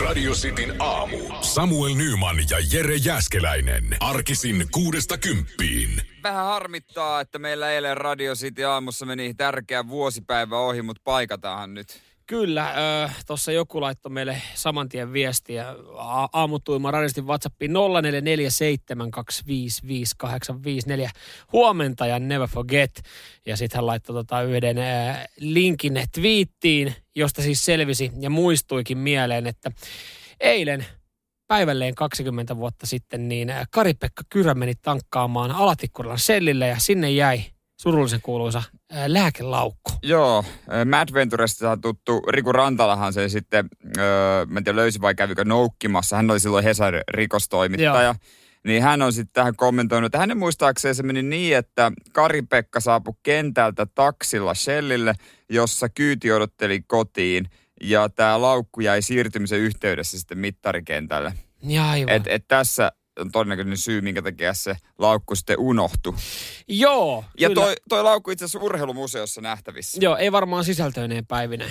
Radio Cityn aamu. Samuel Nyman ja Jere Jäskeläinen. Arkisin kuudesta kymppiin. Vähän harmittaa, että meillä eilen Radio City aamussa meni tärkeä vuosipäivä ohi, mutta paikataanhan nyt. Kyllä, äh, tuossa joku laittoi meille saman tien viestiä A- aamutuima radistin WhatsAppiin 0447255854. Huomenta ja never forget. Ja sitten hän laittoi tota yhden äh, linkin twiittiin, josta siis selvisi ja muistuikin mieleen, että eilen päivälleen 20 vuotta sitten, niin äh, Kari-Pekka Kyrä meni tankkaamaan Alatikkurilan sellille ja sinne jäi surullisen kuuluisa äh, lääkelaukku. Joo, äh, Mad Venturesta tuttu Riku Rantalahan sen sitten, öö, mä en tiedä löysi vai kävikö noukkimassa. Hän oli silloin Hesarin rikostoimittaja. Joo. Niin hän on sitten tähän kommentoinut, että hänen muistaakseen se meni niin, että Kari-Pekka saapui kentältä taksilla Shellille, jossa kyyti odotteli kotiin. Ja tämä laukku jäi siirtymisen yhteydessä sitten mittarikentälle. Ja aivan. Et, et tässä on todennäköinen syy, minkä takia se laukku sitten unohtui. Joo, Ja kyllä. toi, toi laukku itse asiassa urheilumuseossa nähtävissä. Joo, ei varmaan sisältöineen päivinä.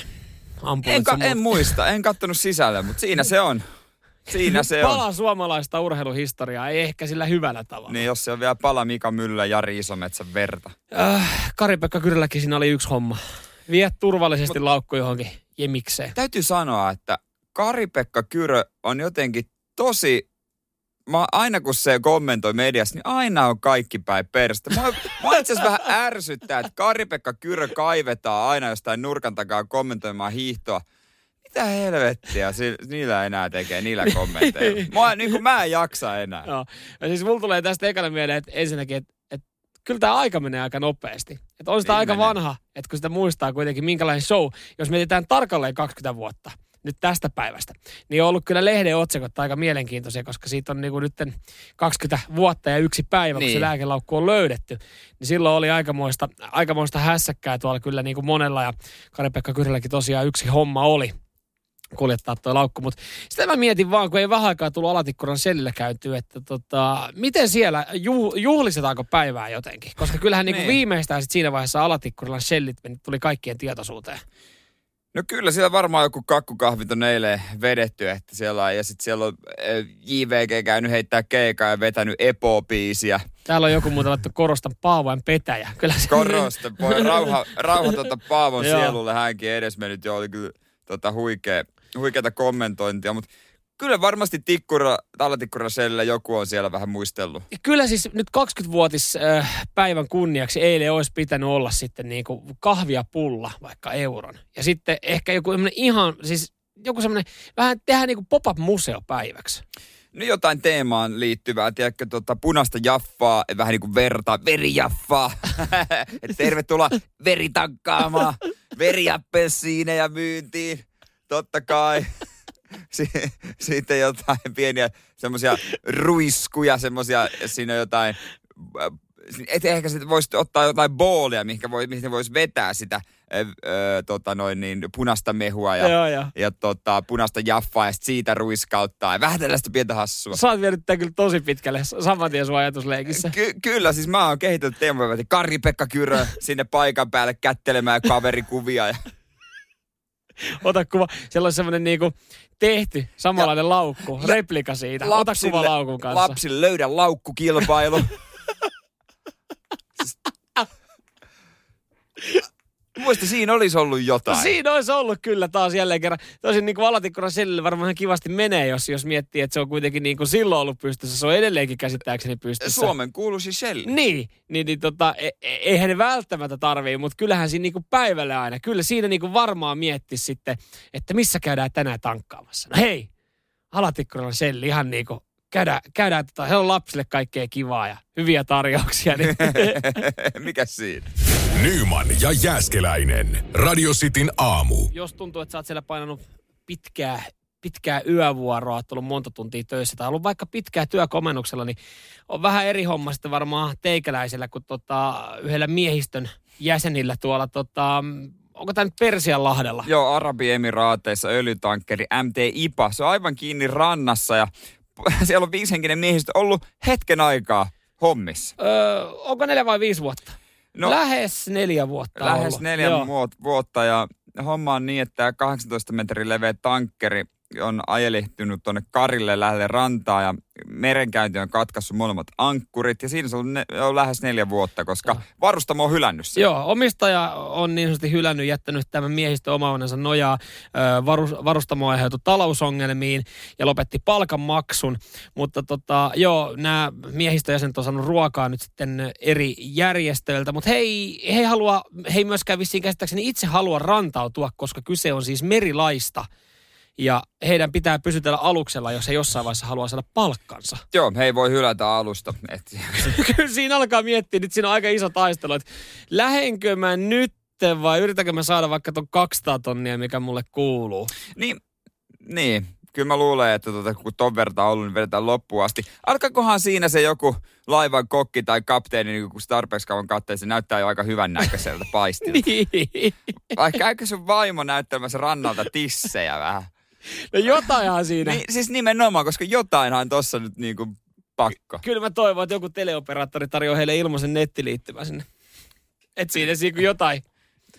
En, ka- en muista, en kattonut sisälle, mutta siinä se on. Siinä se on. Pala suomalaista urheiluhistoriaa, ei ehkä sillä hyvällä tavalla. Niin jos se on vielä pala Mika Myllä ja Jari Isometsän verta. Äh, Kari-Pekka Kyrälläkin siinä oli yksi homma. Vie turvallisesti Mut... laukku johonkin jemikseen. Täytyy sanoa, että Kari-Pekka Kyrö on jotenkin tosi... Mä, aina kun se kommentoi mediassa, niin aina on kaikki päin perästä. Mä, mä itse asiassa vähän ärsyttää, että Kari-Pekka Kyrö kaivetaan aina jostain nurkan takaa kommentoimaan hiihtoa. Mitä helvettiä si- niillä enää tekee, niillä kommenteilla. Mä, niin kuin mä en jaksa enää. Joo. Ja siis mulla tulee tästä ekana mieleen, että ensinnäkin, että, että kyllä tämä aika menee aika nopeasti. Että on sitä Niin aika menee. vanha, että kun sitä muistaa kuitenkin minkälainen show, jos mietitään tarkalleen 20 vuotta nyt tästä päivästä, niin on ollut kyllä lehden otsikot aika mielenkiintoisia, koska siitä on niinku nyt 20 vuotta ja yksi päivä, kun se Niin. lääkelaukku on löydetty. Niin silloin oli aikamoista, aikamoista hässäkkää tuolla kyllä niinku monella ja Kari-Pekka tosiaan yksi homma oli kuljettaa tuo laukku. Mutta sitä mä mietin vaan, kun ei vähän aikaa tullut Alatikkuran sellillä käytyä, että tota, miten siellä, ju, juhlistetaanko päivää jotenkin? Koska kyllähän niinku Niin. viimeistään sit siinä vaiheessa Alatikkuran sellit meni- tuli kaikkien tietoisuuteen. No kyllä siellä varmaan joku kakkukahvit on eilen vedetty, että siellä on, ja sitten siellä on eh, JVG käynyt heittää keikaa ja vetänyt Epo-biisiä. Täällä on joku muuten laittu korostan Paavoin petäjä. Kyllä se Korosta, voi rauha, rauha tuota Paavon sielulle hänkin edesmennyt, jo oli kyllä tota huikea, huikeata kommentointia, mutta kyllä varmasti tikkura, talatikkurilla selle joku on siellä vähän muistellut. Kyllä siis nyt 20-vuotis äh, päivän kunniaksi eilen olisi pitänyt olla sitten niin kuin kahvia pulla, vaikka euron. Ja sitten ehkä joku ihan, siis joku semmoinen, vähän tehdään niin kuin pop-up museopäiväksi. No jotain teemaan liittyvää, tiedätkö, tota, punaista jaffaa, vähän niin kuin verta, verijaffaa. Et tervetuloa veritankkaamaan, veriappelsiineja myyntiin, totta kai. Si- sitten jotain pieniä semmoisia ruiskuja, semmoisia, siinä on jotain, äh, et ehkä sitten voisi ottaa jotain boolia, mihinkä voi, mihin voisi vetää sitä äh, äh, tota noin niin, punaista mehua ja, Joo, joo. ja tota, punaista jaffaa ja siitä ruiskauttaa. Ja vähän tällaista pientä hassua. Sä oot vienyt kyllä tosi pitkälle saman tien sun ajatusleikissä. Ky- kyllä, siis mä oon kehitellyt teemapäivät. Kari-Pekka Kyrö sinne paikan päälle kättelemään kaverikuvia. Ja... Ota kuva. Siellä on semmoinen niinku tehty samanlainen laukku, replika siitä. Ota kuva laukun kanssa. Lapsille löydä laukkukilpailu. Muista siinä olisi ollut jotain. No siinä olisi ollut kyllä taas jälleen kerran. Tosin niin kuin sellille varmaan ihan kivasti menee, jos, jos miettii, että se on kuitenkin niin kuin silloin ollut pystyssä. Se on edelleenkin käsittääkseni pystyssä. Suomen kuuluisi Shell. Niin, niin, niin tota, e- e- eihän ne välttämättä tarvii, mutta kyllähän siinä niinku päivällä aina, kyllä siinä niinku varmaan miettisi sitten, että missä käydään tänään tankkaamassa. No hei, Alatikkuran selli ihan niinku, käydään, käydään tota, heillä on lapsille kaikkea kivaa ja hyviä tarjouksia. Niin. Mikä siinä? Nyman ja Jääskeläinen. Radio Cityn aamu. Jos tuntuu, että sä oot siellä painanut pitkää, pitkää yövuoroa, oot ollut monta tuntia töissä tai ollut vaikka pitkää työkomennuksella, niin on vähän eri homma sitten varmaan teikäläisellä kuin tota, yhdellä miehistön jäsenillä tuolla, tota, onko tämä nyt Persianlahdella? Joo, Arabiemiraateissa öljytankkeri MT IPA. Se on aivan kiinni rannassa ja siellä on viishenkinen miehistö ollut hetken aikaa hommissa. Öö, onko neljä vai viisi vuotta? No, lähes neljä vuotta lähes ollut. neljä Joo. vuot- vuotta ja homma on niin, että tämä 18 metrin leveä tankkeri on ajelehtunut tuonne Karille lähelle rantaa ja merenkäynti on katkaissut molemmat ankkurit. Ja siinä se on, ne, on lähes neljä vuotta, koska varustamo on hylännyt sen. Joo, omistaja on niin sanotusti hylännyt, jättänyt tämän miehistön omaunensa nojaa. Varus, varustamo aiheutui talousongelmiin ja lopetti palkanmaksun. Mutta tota, joo, nämä miehistöjäsenet on saanut ruokaa nyt sitten eri järjestöiltä. Mutta hei, he, halua, he ei myöskään vissiin käsittääkseni itse halua rantautua, koska kyse on siis merilaista. Ja heidän pitää pysytellä aluksella, jos he jossain vaiheessa haluaa saada palkkansa. Joo, he ei voi hylätä alusta. Et, Kyllä siinä alkaa miettiä, nyt siinä on aika iso taistelu, että lähenkö mä nyt vai yritänkö mä saada vaikka ton 200 tonnia, mikä mulle kuuluu. niin, niin, kyllä mä luulen, että tota, kun ton verta on ollut, niin vedetään loppuun asti. Alkakohan siinä se joku laivan kokki tai kapteeni, niin kun tarpeeksi kauan katsoo, se näyttää jo aika hyvän näköiseltä paistilta. Niin. Vai käykö sun vaimo näyttämässä rannalta tissejä vähän? No jotainhan siinä. Niin, siis nimenomaan, koska jotainhan tossa nyt niin kuin pakko. Kyllä mä toivon, että joku teleoperaattori tarjoaa heille ilmaisen nettiliittymän sinne. Et siinä siinä jotain.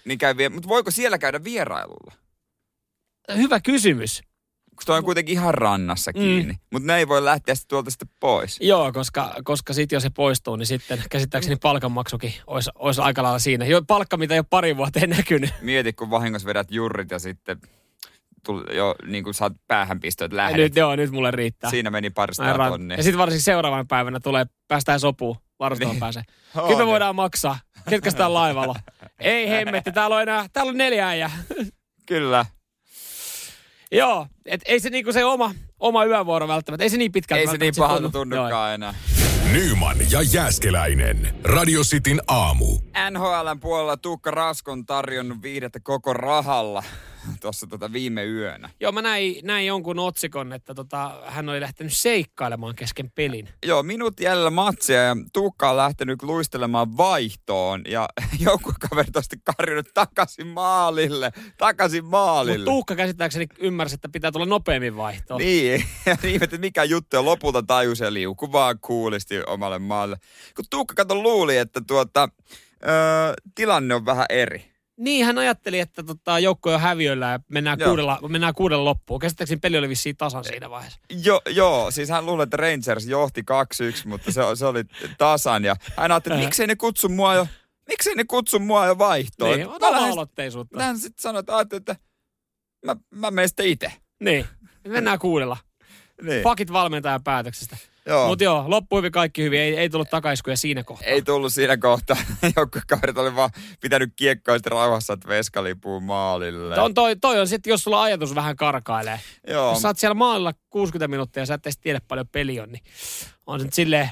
Niin käy vie- Mutta voiko siellä käydä vierailulla? Hyvä kysymys. Kun toi on kuitenkin ihan rannassa kiinni. Mm. Mutta ne ei voi lähteä sitten tuolta sitten pois. Joo, koska, koska sitten jos se poistuu, niin sitten käsittääkseni palkanmaksukin olisi, olisi aika lailla siinä. Jo, palkka, mitä ei ole pari vuoteen näkynyt. Mieti, kun vahingossa vedät jurrit ja sitten tuli jo niin kuin saat päähänpistöt lähdet. Nyt, joo, nyt mulle riittää. Siinä meni parista en ran- tonnia. Ja sitten varsinkin seuraavana päivänä tulee, päästään sopuun, varustamoon Niin. pääsee. On Kyllä me ne. voidaan maksaa. Ketkä sitä on laivalla? Ei hemmetti, täällä on enää, täällä on neljä äijää. Kyllä. Joo, et ei se niinku se oma, oma yövuoro välttämättä, ei se niin pitkältä Ei se niin pahalta tunnukaan enää. Nyman ja Jääskeläinen. Radio Cityn aamu. NHLn puolella Tuukka Raskon tarjonnut viihdettä koko rahalla tuossa tota viime yönä. Joo, mä näin, näin jonkun otsikon, että tota, hän oli lähtenyt seikkailemaan kesken pelin. Joo, minut jäljellä matsia ja Tuukka on lähtenyt luistelemaan vaihtoon ja joku kaveri tosti karjunut takaisin maalille, takaisin Mutta maalille. Tuukka käsittääkseni ymmärsi, että pitää tulla nopeammin vaihtoon. Niin, ja niin, että mikä juttu ja lopulta tajusi ja liuku vaan kuulisti omalle maalle. Kun Tuukka kato luuli, että tuota, öö, tilanne on vähän eri. Niin, hän ajatteli, että tota, joukko on häviöllä ja mennään Joo. kuudella, mennään kuudella loppuun. Käsittääkseni peli oli vissiin tasan siinä vaiheessa. Jo, joo, siis hän luuli, että Rangers johti 2-1, mutta se, se oli tasan. Ja hän ajatteli, että miksei ne kutsu mua jo, miksei ne kutsu mua jo vaihtoon. Niin, ota lähdin- aloitteisuutta. Hän sitten sanoi, että, että mä, mä menen sitten itse. Niin, mennään kuudella. Niin. Pakit valmentajan päätöksestä. Joo. Mutta joo, loppu hyvin, kaikki hyvin. Ei, ei tullut takaiskuja siinä kohtaa. Ei tullut siinä kohtaa. Joku kaverit oli vaan pitänyt kiekkoa sitten rauhassa, että veskalipuu maalille. On toi, toi on sitten, jos sulla ajatus vähän karkailee. Joo. Jos sä oot siellä maalilla 60 minuuttia ja sä et edes tiedä paljon peli on, niin on se silleen...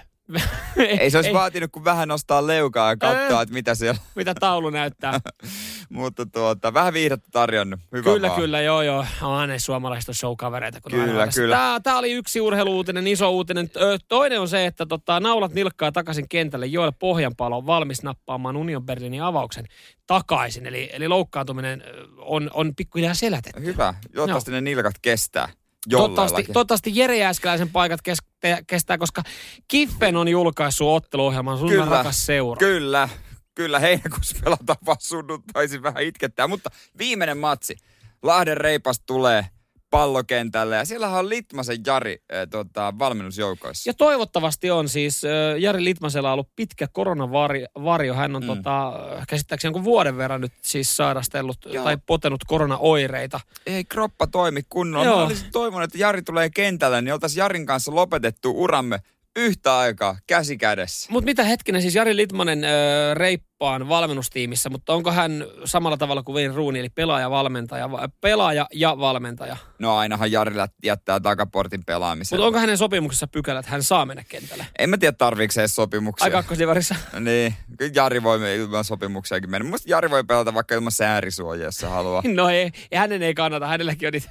Ei se olisi vaatinut kuin vähän nostaa leukaa ja katsoa, Ei. että mitä siellä. Mitä taulu näyttää. Mutta tuota, vähän viihdettä tarjonnut. Hyvä kyllä, vaan. kyllä, joo, joo. On ne suomalaiset on showkavereita. Kun Kyllä, kyllä. Tää, tää oli yksi urheiluutinen, iso uutinen. Toinen on se, että tota, naulat nilkkaa takaisin kentälle. Joel Pohjanpalo on valmis nappaamaan Union Berlinin avauksen takaisin. Eli, eli loukkaantuminen on, on pikkuhiljaa selätetty. Hyvä. Toivottavasti ne nilkat kestää. Toivottavasti, toivottavasti Jere Jääskeläisen paikat kes, te, kestää, koska Kiffen on julkaissut otteluohjelman sun Kyllä. rakas seura. Kyllä, kyllä heinäkuussa pelataan vaan sunnuntaisin vähän itkettää, mutta viimeinen matsi. Lahden reipas tulee pallokentälle ja siellähän on Litmasen Jari äh, tota, valmennusjoukoissa. Ja toivottavasti on siis, ö, Jari Litmasella on ollut pitkä koronavarjo. Hän on mm. tota, käsittääkseni jonkun vuoden verran nyt siis sairastellut Joo. tai potenut koronaoireita. Ei kroppa toimi kunnolla. Joo. Mä olisin toivonut, että Jari tulee kentälle, niin oltaisiin Jarin kanssa lopetettu uramme yhtä aikaa käsi kädessä. Mutta mitä hetkinen, siis Jari Litmanen ö, reippaan valmennustiimissä, mutta onko hän samalla tavalla kuin Wayne Rooney, eli pelaaja, valmentaja, va- pelaaja ja valmentaja? No ainahan Jari jättää takaportin pelaamisen. Mutta onko hänen sopimuksessa pykälä, että hän saa mennä kentälle? En mä tiedä tarviiko edes sopimuksia. Ai kakkosdivarissa? Niin, kyllä Jari voi ilman sopimuksiakin mennä. Musta Jari voi pelata vaikka ilman säärisuojia, jos haluaa. No ei, ei, hänen ei kannata, hänelläkin on niitä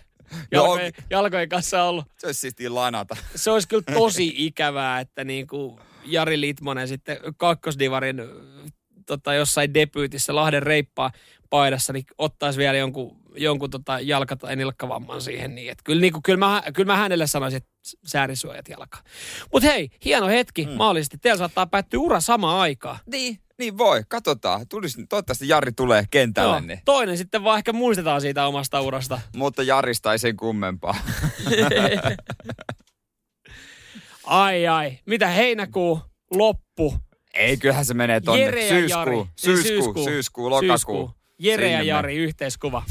Joo. jalkojen, jalkojen kanssa ollut. Se olisi siistiä lainata. se olisi kyllä tosi ikävää, että niin kuin Jari Litmanen sitten kakkosdivarin tota, jossain debyytissä Lahden reippaa paidassa, niin ottaisi vielä jonkun, jonkun tota jalka- tai nilkkavamman siihen. Niin, että kyllä, niin kuin, kyllä, mä, kyllä mä hänelle sanoisin, että säärisuojat jalka. Mutta hei, hieno hetki, mm. mahdollisesti. Teillä saattaa päättyä ura samaan aikaan. Niin. Niin voi, katsotaan. Tulis, toivottavasti Jari tulee kentälle. Joo. Niin. Toinen sitten vaan ehkä muistetaan siitä omasta urasta. Mutta Jarista ei sen kummempaa. ai ai, mitä heinäkuu, loppu, ei, kyllähän se menee tonne. Jere ja syyskuu, Jari. syyskuu, Niin, syyskuu, syyskuu, lokakuu. Syyskuu. Jere ja Jari, yhteiskuva.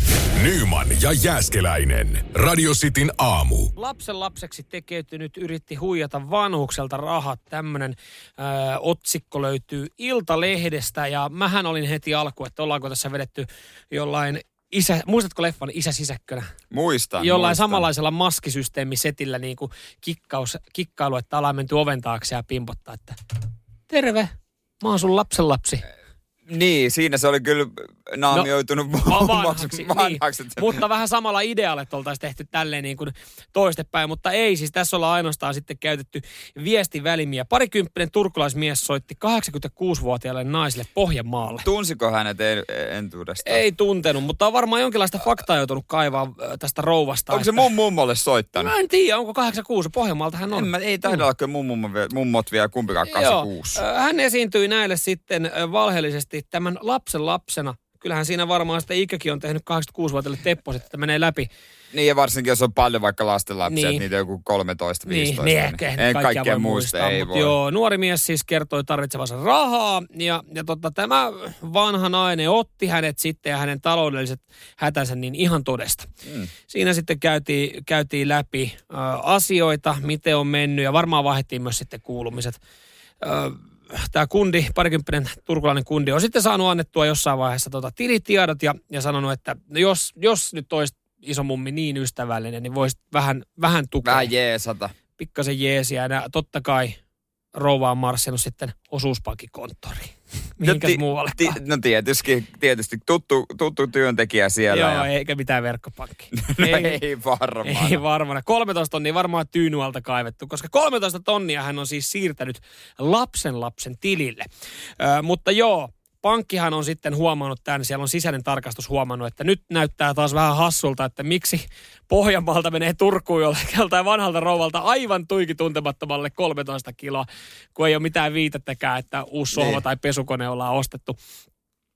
Nyman ja Jääskeläinen. Radio Cityn aamu. Lapsen lapseksi tekeytynyt yritti huijata vanhukselta rahat. Tämmöinen ö, otsikko löytyy Iltalehdestä ja mähän olin heti alku, että ollaanko tässä vedetty jollain Isä, muistatko leffan Isä sisäkkönä? Muistan, Jollain muistan. samanlaisella maskisysteemisetillä niin kuin kikkaus, kikkailu, että ollaan menty oven taakse ja pimpottaa, että terve, mä oon sun lapsen lapsi. Niin, siinä se oli kyllä naamioitunut no, vanhaksi, vanhaksi. Niin. Mutta vähän samalla idealla, että oltaisiin tehty tälleen niin kuin toistepäin. Mutta ei, siis tässä ollaan ainoastaan sitten käytetty viestivälimiä. Parikymppinen turkulaismies soitti 86-vuotiaalle naiselle Pohjanmaalle. Tunsiko hänet en, entuudestaan? Ei tuntenut, mutta on varmaan jonkinlaista faktaa joutunut kaivaa tästä rouvasta. Onko se mun mummolle soittanut? Mä en tiedä, onko 86. Pohjanmaalta hän on. En mä, ei taida olla kyllä mun mummo, mummot vielä kumpikaan 86. Joo. Hän esiintyi näille sitten valheellisesti tämän lapsen lapsena. Kyllähän siinä varmaan sitten ikäkin on tehnyt 86-vuotiaille teppo, että menee läpi. Niin ja varsinkin, jos on paljon vaikka lastenlapsia, Niin. niin. niitä on joku 13, 15. Niin, niin ehkä en kaikkea, kaikkea voi muista, muistaa, ei mutta voi. joo, nuori mies siis kertoi tarvitsevansa rahaa ja, ja tota, tämä vanha nainen otti hänet sitten ja hänen taloudelliset hätänsä niin ihan todesta. Mm. Siinä sitten käytiin, käytiin läpi ö, asioita, miten on mennyt ja varmaan vaihdettiin myös sitten kuulumiset. Tämä kundi, parikymppinen turkulainen kundi on sitten saanut annettua jossain vaiheessa tota tilitiedot ja, ja sanonut, että no jos, jos nyt olisi iso mummi niin ystävällinen, niin voisi vähän, vähän tukea Vähän jeesata. pikkasen jeesiä. Ja totta kai rouva on marssinut sitten osuuspankikonttoriin. Mihinkäs ti- muualle? ti- no tietysti, tietysti tuttu, tuttu työntekijä siellä. Joo, ja... eikä mitään verkkopankki. No ei varmaan. Ei varmana. 13 tonnia varmaan tyynyalta kaivettu, koska 13 tonnia hän on siis siirtänyt lapsen lapsen tilille. Ö, mutta joo, pankkihan on sitten huomannut tämän, siellä on sisäinen tarkastus huomannut, että nyt näyttää taas vähän hassulta, että miksi Pohjanmaalta menee Turkuun joltain vanhalta rouvalta aivan tuiki tuntemattomalle 13 kiloa, kun ei ole mitään viitettäkään, että uusi sohva Niin. tai pesukone ollaan ostettu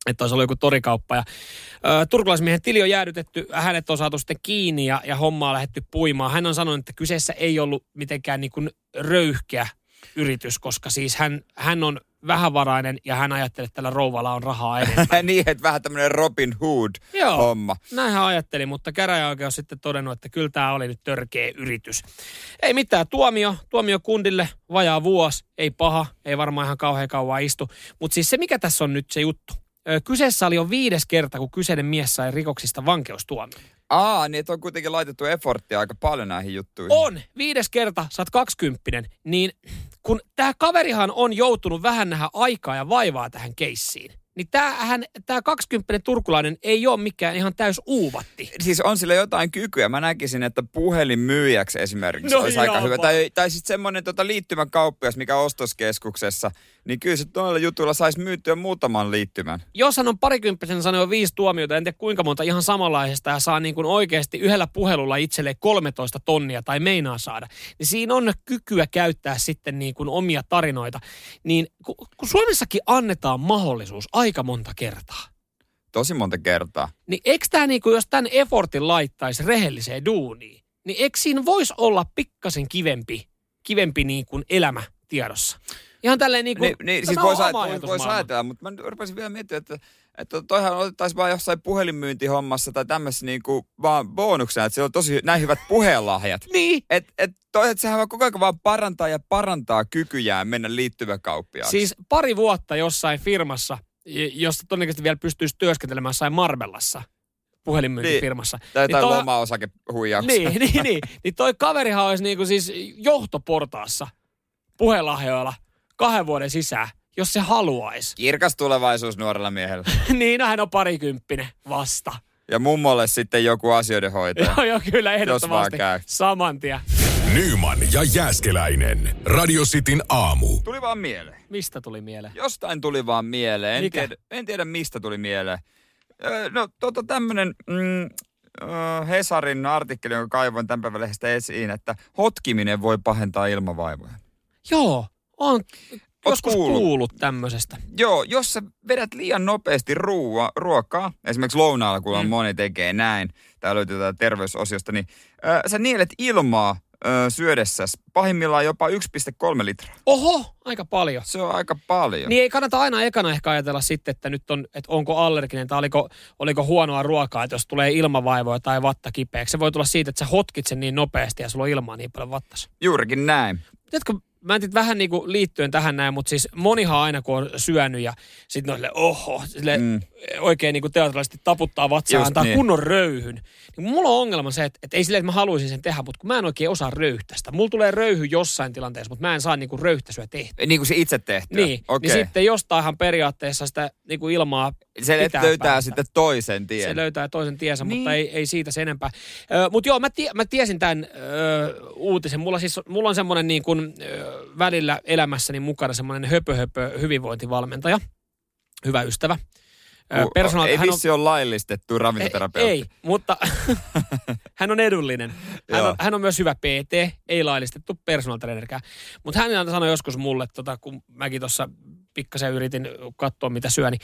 että olisi ollut joku torikauppa. Ja, ö, turkulaismiehen tili on jäädytetty, hänet on saatu sitten kiinni ja, ja hommaa lähetty puimaan. Hän on sanonut, että kyseessä ei ollut mitenkään niin kuin röyhkeä yritys, koska siis hän, hän on vähävarainen ja hän ajattelee, että tällä rouvalla on rahaa enemmän. niin, että vähän tämmöinen Robin. Hood-homma. Näin hän ajatteli, mutta käräjäoikeus sitten todennut, että kyllä tämä oli nyt törkeä yritys. Ei mitään, tuomio, tuomio kundille, vajaa vuosi, ei paha, ei varmaan ihan kauhean kauan istu. Mutta siis se, mikä tässä on nyt se juttu. Kyseessä oli jo viides kerta, kun kyseinen mies sai rikoksista vankeustuomio. Aa, niin on kuitenkin laitettu efforttia aika paljon näihin juttuihin. On, viides kerta, sä oot kaksikymppinen, niin kun tämä kaverihan on joutunut vähän nähdä aikaa ja vaivaa tähän keissiin, niin tämähän, tämä kaksikymppinen turkulainen ei ole mikään ihan täys uuvatti. Siis on sillä jotain kykyä. Mä näkisin, että puhelinmyyjäksi esimerkiksi No olisi aika hyvä. Tai, tai sitten semmoinen tota liittymäkauppias, mikä ostoskeskuksessa, niin kyllä se noilla jutuilla saisi myytyä muutaman liittymän. jos hän on parikymppisen sanoo viisi tuomiota, en tiedä kuinka monta ihan samanlaisesta ja saa niin kuin oikeasti yhdellä puhelulla itselleen 13 tonnia tai meinaa saada, niin siinä on kykyä käyttää sitten niin kuin omia tarinoita. Niin kun, kun Suomessakin annetaan mahdollisuus aika monta kertaa, Tosi monta kertaa. niin eikö tämä niin kuin, jos tämän effortin laittaisi rehelliseen duuniin, niin eikö siinä voisi olla pikkasen kivempi, kivempi niin kuin elämä tiedossa? Ihan tälleen niin kuin, Niin, niin siis voisi vois, ajatusmaailma. ajatella, mutta mä rupesin vielä miettimään, että, että toihan otettaisiin vaan jossain puhelinmyyntihommassa tai tämmöisessä niin kuin vaan bonuksena, että siellä on tosi näin hyvät puheenlahjat. Niin, Et, et toi, että sehän vaan koko ajan vaan parantaa ja parantaa kykyjään mennä liittyväkauppiaaksi. Siis pari vuotta jossain firmassa, jossa todennäköisesti vielä pystyisi työskentelemään jossain Marbellassa, puhelinmyyntifirmassa. tai jotain toi- loma-osakehuijauksia. Niin, niin, niin. Niin toi kaverihan olisi niinku siis johtoportaassa puhelahjoilla kahden vuoden sisään, jos se haluaisi. Kirkas tulevaisuus nuorella miehellä. niin, no hän on parikymppinen vasta. Ja mummolle sitten joku asioiden hoitaja. Joo, joo, kyllä ehdottomasti. käy. Saman tien. Nyman ja Jääskeläinen. Radio Cityn aamu. Tuli vaan mieleen. Mistä tuli mieleen? Jostain tuli vaan mieleen. En Mikä? tiedä, en tiedä mistä tuli mieleen. Öö, no tota tämmönen mm, Hesarin artikkeli, jonka kaivoin tämän päivän lehdestä esiin, että hotkiminen voi pahentaa ilmavaivoja. Joo, on joskus kuullut? kuullut tämmöisestä. Joo, jos sä vedät liian nopeasti ruoa, ruokaa, esimerkiksi lounaalla, kun mm. moni tekee näin, tää löytyy tätä terveysosiosta, niin äh, sä nielet ilmaa äh, syödessäsi pahimmillaan jopa 1,3 litraa. Oho, aika paljon. Se on aika paljon. Niin ei kannata aina ekana ehkä ajatella sitten, että nyt on, että onko allerginen tai oliko, oliko huonoa ruokaa, että jos tulee ilmavaivoja tai vatta kipeäksi. Se voi tulla siitä, että sä hotkit sen niin nopeasti ja sulla on ilmaa niin paljon vattassa. Juurikin näin. Tiedätkö, mä en tiedä vähän niin kuin liittyen tähän näin, mutta siis monihan aina kun on syönyt ja sitten on silleen, oho, sille mm. oikein niin kuin teatraalisesti taputtaa vatsaa ja Just antaa niin. kunnon röyhyn. Niin mulla on ongelma se, että, että ei silleen, että mä haluaisin sen tehdä, mutta kun mä en oikein osaa röyhtästä. Mulla tulee röyhy jossain tilanteessa, mutta mä en saa niin kuin röyhtäsyä tehtyä. Niin kuin se itse tehtyä. Niin, Okei. niin sitten jostainhan periaatteessa sitä niin kuin ilmaa se pitää löytää päästä. sitten toisen tien. Se löytää toisen tiensä, Niin. mutta ei, ei siitä sen enempää. Mutta joo, mä, tie, mä tiesin tämän ö, uutisen. Mulla, siis, mulla on semmoinen niin kuin, ö, välillä elämässäni mukana semmoinen höpö, höpö hyvinvointivalmentaja. Hyvä ystävä. Personal- ei hän on- vissi ole laillistettu ei, ravintoterapeutti. ei, mutta hän on edullinen. Hän on, hän on myös hyvä PT, ei laillistettu personal trainerkään. Mutta hän sanoi joskus mulle, tota, kun mäkin tuossa pikkasen yritin katsoa, mitä syö, niin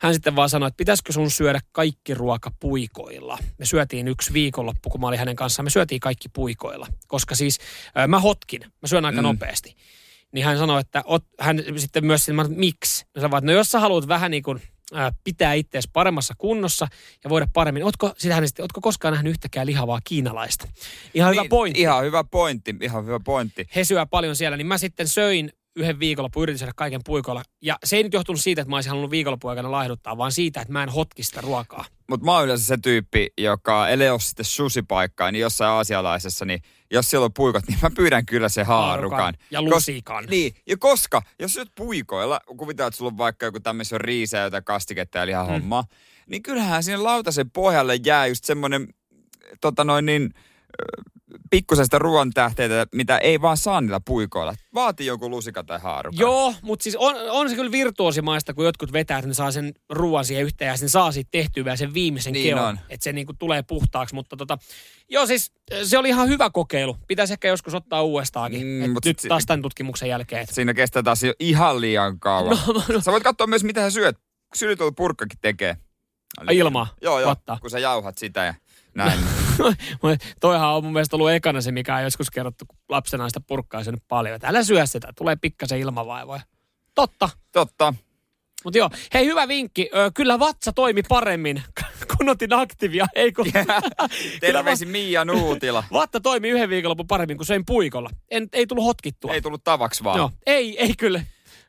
hän sitten vaan sanoi, että pitäisikö sun syödä kaikki ruoka puikoilla. Me syötiin yksi viikonloppu, kun mä olin hänen kanssaan, me syötiin kaikki puikoilla. Koska siis äh, mä hotkin, mä syön aika Mm. nopeasti. Niin hän sanoi, että ot, hän sitten myös, mä, sanoin, miksi? Mä sanoin, että no jos sä haluat vähän niin kuin ää, pitää itseäsi paremmassa kunnossa ja voida paremmin. Ootko, sitä hän sitten, ootko koskaan nähnyt yhtäkään lihavaa kiinalaista? Ihan hyvä pointti. Niin, Ihan hyvä pointti, ihan hyvä pointti. He syö paljon siellä, niin mä sitten söin yhden viikonlopun, yritin syödä kaiken puikoilla. Ja se ei nyt johtunut siitä, että mä olisin halunnut viikonlopun aikana laihduttaa, vaan siitä, että mä en hotki sitä ruokaa. Mutta mä oon yleensä se tyyppi, joka, ellei ole sitten susipaikkaa, niin jossain aasialaisessa, niin jos siellä on puikot, niin mä pyydän kyllä se haarukan. Ja lusikan. Niin, ja koska, jos syöt puikoilla, kuvitellaan, että sulla on vaikka joku tämmöisen riisää, jota kastiketta ja lihan hommaa, niin kyllähän sinne lautasen pohjalle jää just semmoinen, tota noin niin, ö, pikkusesta ruoan tähteitä, mitä ei vaan saa niillä puikoilla. Vaatii joku lusika tai haarukan. Joo, mutta siis on, on se kyllä virtuosimaista, kun jotkut vetää, että ne saa sen ruoan siihen yhteen ja sen saa siitä tehtyä vielä sen viimeisen Niin keon. on. Että se niinku tulee puhtaaksi, mutta tota, joo siis se oli ihan hyvä kokeilu. Pitäisi ehkä joskus ottaa uudestaankin. Mm, mut nyt sit- taas tämän tutkimuksen jälkeen. Et. Siinä kestää taas jo ihan liian kauan. No, no. Sä voit katsoa myös, mitä sä syöt. Sylitolpurkkakin tekee. Ai, ilmaa? Joo, joo. Vattaa. Kun sä jauhat sitä ja näin. Toihan on mun mielestä ollut ekana se, mikä on joskus kerrottu, kun lapsena sitä purkkaa syönyt paljon. Että älä syö sitä, tulee pikkasen ilmavaivoja. Totta. Totta. Mutta joo, hei hyvä vinkki. Ö, kyllä vatsa toimi paremmin, kun otin aktiivia. Ei kun... Terveisin Mia Nuutila. Vatta toimi yhden viikonlopun paremmin kuin söin puikolla. En, ei tullut hotkittua. Ei tullut tavaksi vaan. Joo, ei, ei kyllä.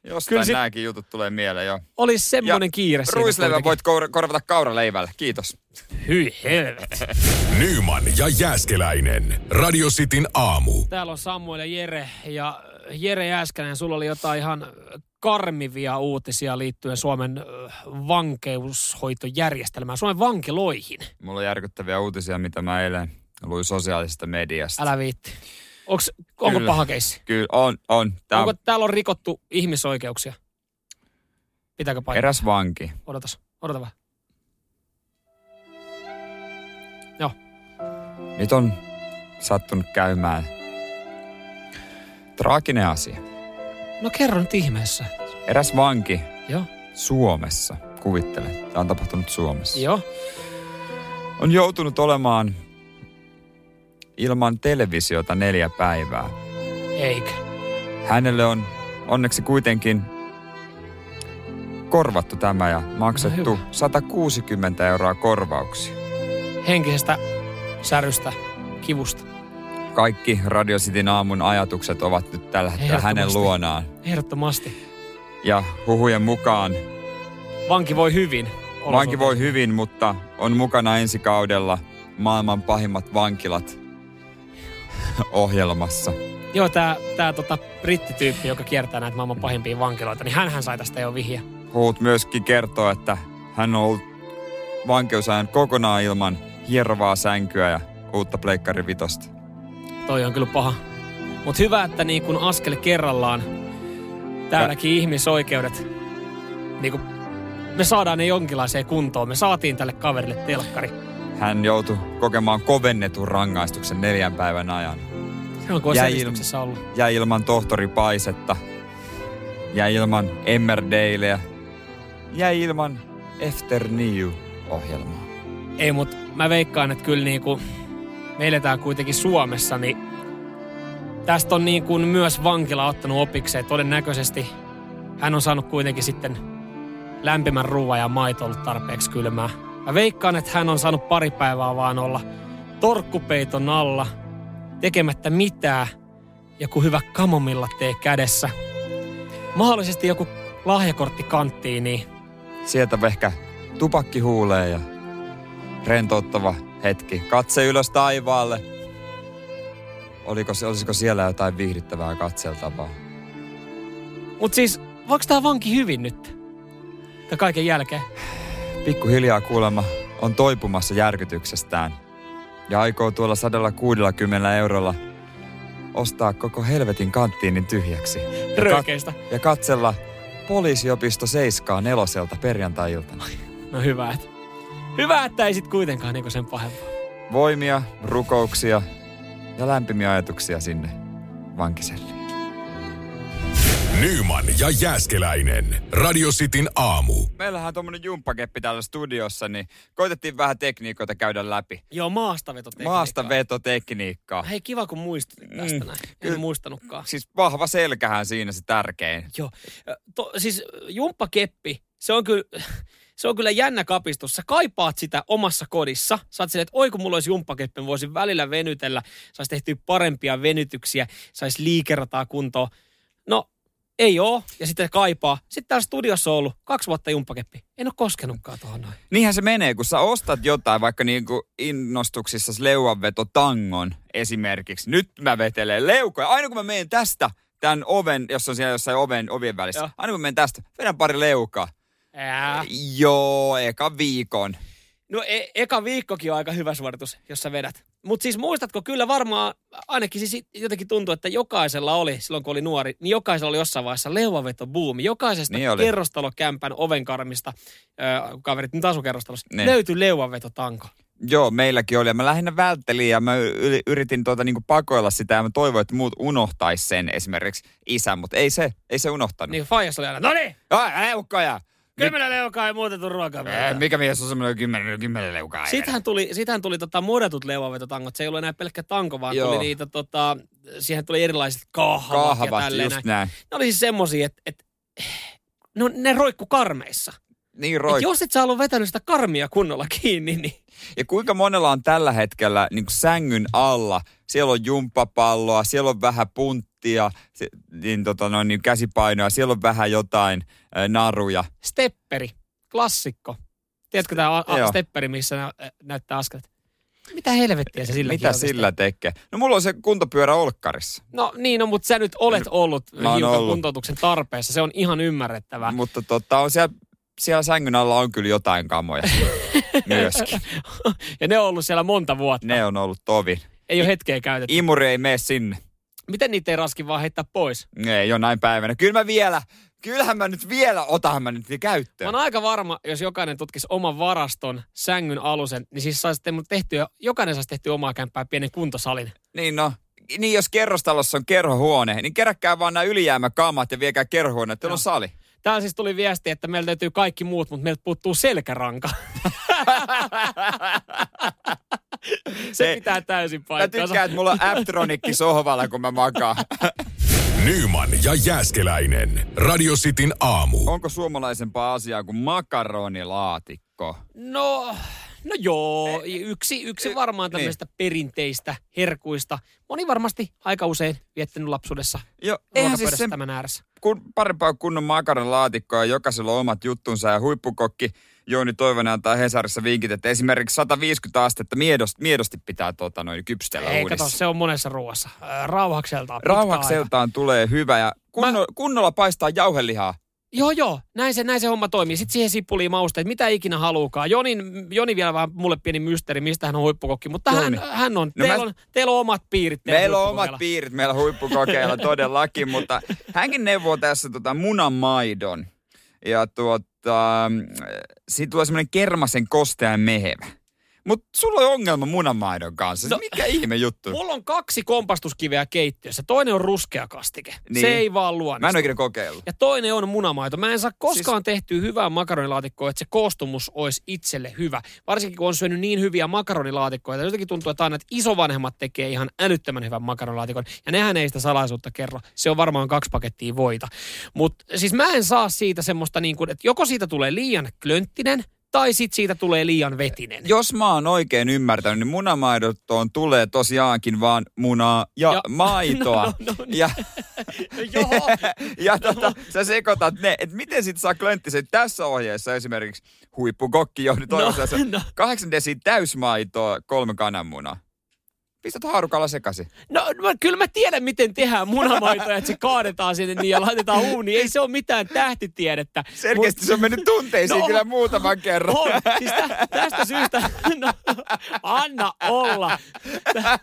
Jostain Kyllä sit- nämäkin jutut tulee mieleen jo. Olisi semmoinen kiire siinä Ruisleivän kuitenkin. voit kor- korvata kauraleivällä. Kiitos. Hyi helvet. Nyman ja Jääskeläinen. Radio Cityn aamu. Täällä on Samuel ja Jere. Ja Jere Jääskänen, sulla oli jotain ihan karmivia uutisia liittyen Suomen vankeushoitojärjestelmään, Suomen vankiloihin. Mulla on järkyttäviä uutisia, mitä mä eilen luin sosiaalisesta mediasta. Älä viitti. Onks, onko Kyllä. paha keissi? Kyllä, on, on. Tää Onko on täällä on rikottu ihmisoikeuksia? Pitääkö paikkaa? eräs vanki. Odotas, odota vähän. Joo, Nyt on sattunut käymään traaginen asia. no kerro nyt ihmeessä. Eräs vanki Joo, Suomessa, kuvittele, tämä on tapahtunut Suomessa, joo. on joutunut olemaan ilman televisiota neljä päivää. Eikö? Hänelle on onneksi kuitenkin korvattu tämä ja maksettu No hyvä. 160 euroa korvauksia. Henkisestä särystä, kivusta. Kaikki Radio Cityn aamun ajatukset ovat nyt tällä hetkellä hänen luonaan. Ehdottomasti. Ja huhujen mukaan Vanki voi hyvin. vanki voi hyvin, mutta on mukana ensi kaudella maailman pahimmat vankilat ohjelmassa. Joo, tää, tää tota brittityyppi, joka kiertää näitä maailman pahimpia vankiloita, niin hän sai tästä jo vihje. Huut myöskin kertoo, että hän on ollut vankeusajan kokonaan ilman hierovaa sänkyä ja uutta pleikkari vitosta. Toi on kyllä paha. Mutta hyvä, että niin kun askel kerrallaan täälläkin ihmisoikeudet, niin kun me saadaan ne jonkinlaiseen kuntoon. Me saatiin tälle kaverille telkkari. Hän joutui kokemaan kovennetun rangaistuksen neljän päivän ajan. Se on kuin Jäi selistyksessä ollut. Jäi ilman tohtoripaisetta. jäi ilman Emmerdaleä, jäi ilman After New-ohjelmaa. Ei, mutta mä veikkaan, että kyllä niinku, me eletään kuitenkin Suomessa, niin tästä on niin kuin myös vankila ottanut opikseen. Todennäköisesti hän on saanut kuitenkin sitten lämpimän ruoan ja maito ollut tarpeeksi kylmää. Mä veikkaan, että hän on saanut pari päivää vaan olla torkkupeiton alla, tekemättä mitään, joku hyvä kamomilla tee kädessä. Mahdollisesti joku lahjakortti kanttiin, niin Sieltä ehkä tupakki huulee ja rentouttava hetki. Katse ylös taivaalle. Oliko, olisiko siellä jotain viihdyttävää katseltavaa? Mutta siis, voiko tämä vanki hyvin nyt? Tän kaiken jälkeen. Pikkuhiljaa kuulemma on toipumassa järkytyksestään ja aikoo tuolla 160 eurolla ostaa koko helvetin kanttiinin tyhjäksi. Ja, kat- ja katsella poliisiopisto seiskaa neloselta perjantai-iltana. No hyvä, että, hyvä, että ei sit kuitenkaan niinku sen pahempaa. Voimia, rukouksia ja lämpimiä ajatuksia sinne vankiselliin. Nyman ja Jääskeläinen. Radio Cityn aamu. Meillähän on tuommoinen jumppakeppi täällä studiossa, niin koitettiin vähän tekniikoita käydä läpi. Joo, maastavetotekniikkaa. Maastavetotekniikkaa. Hei, kiva kun muistutit tästä Mm, näin. En kyllä. muistanutkaan. Siis vahva selkähän siinä se tärkein. Joo. To, siis jumppakeppi, se on kyllä... Se on kyllä jännä kapistus. Sä kaipaat sitä omassa kodissa. Sä oot silleen, että oi kun mulla olisi jumppakeppi, mä voisin välillä venytellä. Saisi tehtyä parempia venytyksiä, saisi liikerataa kuntoon. No, ei oo. Ja sitten kaipaa. Sitten täällä studiossa on ollut kaksi vuotta jumppakeppi. En ole koskenutkaan tuohon noin. Niinhän se menee, kun sä ostat jotain, vaikka niinku innostuksissa leuanveto tangon esimerkiksi. Nyt mä vetelen leukoja. Aina kun mä menen tästä, tämän oven, jos on siellä jossain oven, ovien välissä. Joo. Aina kun mä menen tästä, vedän pari leukaa. Ää. Joo, eka viikon. No e- eka viikkokin on aika hyvä suoritus, jos sä vedät. Mutta siis muistatko, kyllä varmaan, ainakin siis jotenkin tuntuu, että jokaisella oli, silloin kun oli nuori, niin jokaisella oli jossain vaiheessa leuavetobuumi. Jokaisesta Niin oli. kerrostalokämpän ovenkarmista, äh, kaverit nyt asukerrostalossa, Niin. löytyi leuavetotanko. Joo, meilläkin oli. Ja mä lähinnä välttelin ja mä yritin tuota niinku pakoilla sitä ja mä toivoin, että muut unohtais sen esimerkiksi isä, mutta ei se, ei se unohtanut. Niin Fajas oli aina, no niin, Ai! Kymmenen leukaa ja muutettu ruokaa. Eh, mikä mies on semmoinen kymmenen, kymmenen leukaa? Siitähän tuli, siitähän tuli tota muodetut leuavetotangot. Se ei ollut enää pelkkä tanko, vaan Joo. tuli niitä, tota, siihen tuli erilaiset kahvat, ja Kahvat, tälleen just näin. näin. Ne oli siis semmosia, että et, no, ne roikku karmeissa. Niin Et roi. jos et sä ollut vetänyt sitä karmia kunnolla kiinni, niin Ja kuinka monella on tällä hetkellä niin kuin sängyn alla, siellä on jumppapalloa, siellä on vähän punttia, se, niin, tota, noin, niin käsipainoa, siellä on vähän jotain äh, naruja. stepperi, klassikko. Tiedätkö tämä Joo. stepperi, missä nä- näyttää askelet? Mitä helvettiä se sillä Mitä sillä tekee? No mulla on se kuntopyörä olkkarissa, No niin, no, mutta sä nyt olet ollut hiukan ollut. kuntoutuksen tarpeessa. Se on ihan ymmärrettävää. mutta tota, on siellä, siellä sängyn alla on kyllä jotain kamoja myöskin. ja ne on ollut siellä monta vuotta. Ne on ollut tovi. Ei ole hetkeä käytetty. Imuri ei mene sinne. Miten niitä ei raski vaan heittää pois? Ei jonain päivänä. Kyllä mä vielä, kyllähän mä nyt vielä, otahan mä nyt ne Mä käyttöön. oon aika varma, jos jokainen tutkisi oman varaston, sängyn alusen, niin siis saisi tehtyä, jokainen saisi tehtyä omaa kämppää pienen kuntosalin. Niin no, niin jos kerrostalossa on kerhohuone, niin keräkkää vaan nämä ylijäämäkamat ja viekää kerhohuone, että on sali. Täällä siis tuli viesti, että meiltä löytyy kaikki muut, mutta meiltä puuttuu selkäranka. Se Hei, pitää täysin Mä paikkansa. tykkään, että mulla on Aptronikki sohvalla, kun mä makaan. Nyman ja Jääskeläinen. Radio Cityn aamu. Onko suomalaisempaa asiaa kuin makaronilaatikko? No, no joo, yksi, yksi eh, varmaan niin. tämmöistä perinteistä herkuista. Moni varmasti aika usein viettänyt lapsuudessa Joo, eihän siis tämän ääressä. kun parempaa kunnon makaronilaatikkoa ja jokaisella on omat juttunsa ja huippukokki Jouni Toivonen antaa Hesarissa vinkit, että esimerkiksi 150 astetta miedosti, miedosti pitää tota, noin kypsitellä Ei, kato, uunissa. se on monessa ruoassa. Äh, Rauhakseltaan. Rauhakseltaan tulee hyvä ja kunno, Mä- kunnolla paistaa jauhelihaa. Joo, joo. Näin se, näin se homma toimii. Sitten siihen sipuliin mausteet, mitä ikinä haluukaan. Jonin, Joni vielä vähän mulle pieni mysteeri, mistä hän on huippukokki. Mutta hän, Joni. hän on. No teillä, mä- on. Teillä on omat piirit. Meillä on omat piirit meillä huippukokeilla todellakin, mutta hänkin neuvoo tässä tota munamaidon. Ja tuota, siitä tulee semmoinen kermasen kostea mehevä. Mutta sulla on ongelma munamaidon kanssa. No, Mikä ihme juttu? Mulla on kaksi kompastuskiveä keittiössä. Toinen on ruskea kastike. Niin. Se ei vaan Mä en luonnistu. ikinä kokeillut. Ja toinen on munamaito. Mä en saa koskaan siis... tehtyä hyvää makaronilaatikkoa, että se koostumus olisi itselle hyvä. Varsinkin kun on syönyt niin hyviä makaronilaatikkoja. Jotenkin tuntuu, että aina että isovanhemmat tekee ihan älyttömän hyvän makaronilaatikon. Ja nehän ei sitä salaisuutta kerro. Se on varmaan kaksi pakettia voita. Mutta siis mä en saa siitä semmoista niin kuin, että joko siitä tulee liian klönttinen, tai sit siitä tulee liian vetinen. Jos mä oon oikein ymmärtänyt, niin munamaidottoon tulee tosiaankin vaan munaa ja, Ja- ja maitoa. no, no, no, ja Joo. ja tota, sä sekoitat ne, että miten sit saa klönttisen. Tässä ohjeessa esimerkiksi huippukokki Jouni Toivosessa no. 8 desi täysmaitoa, kolme kananmunaa. Pistät haarukalla sekaisin. No, no kyllä mä tiedän, miten tehdään munamaitoja, että se kaadetaan sinne niin ja laitetaan uuniin. Ei se ole mitään tähtitiedettä. Selkeästi se on mennyt tunteisiin No, kyllä muutaman kerran. On. Siis tä, tästä syystä, no, anna olla. Tä,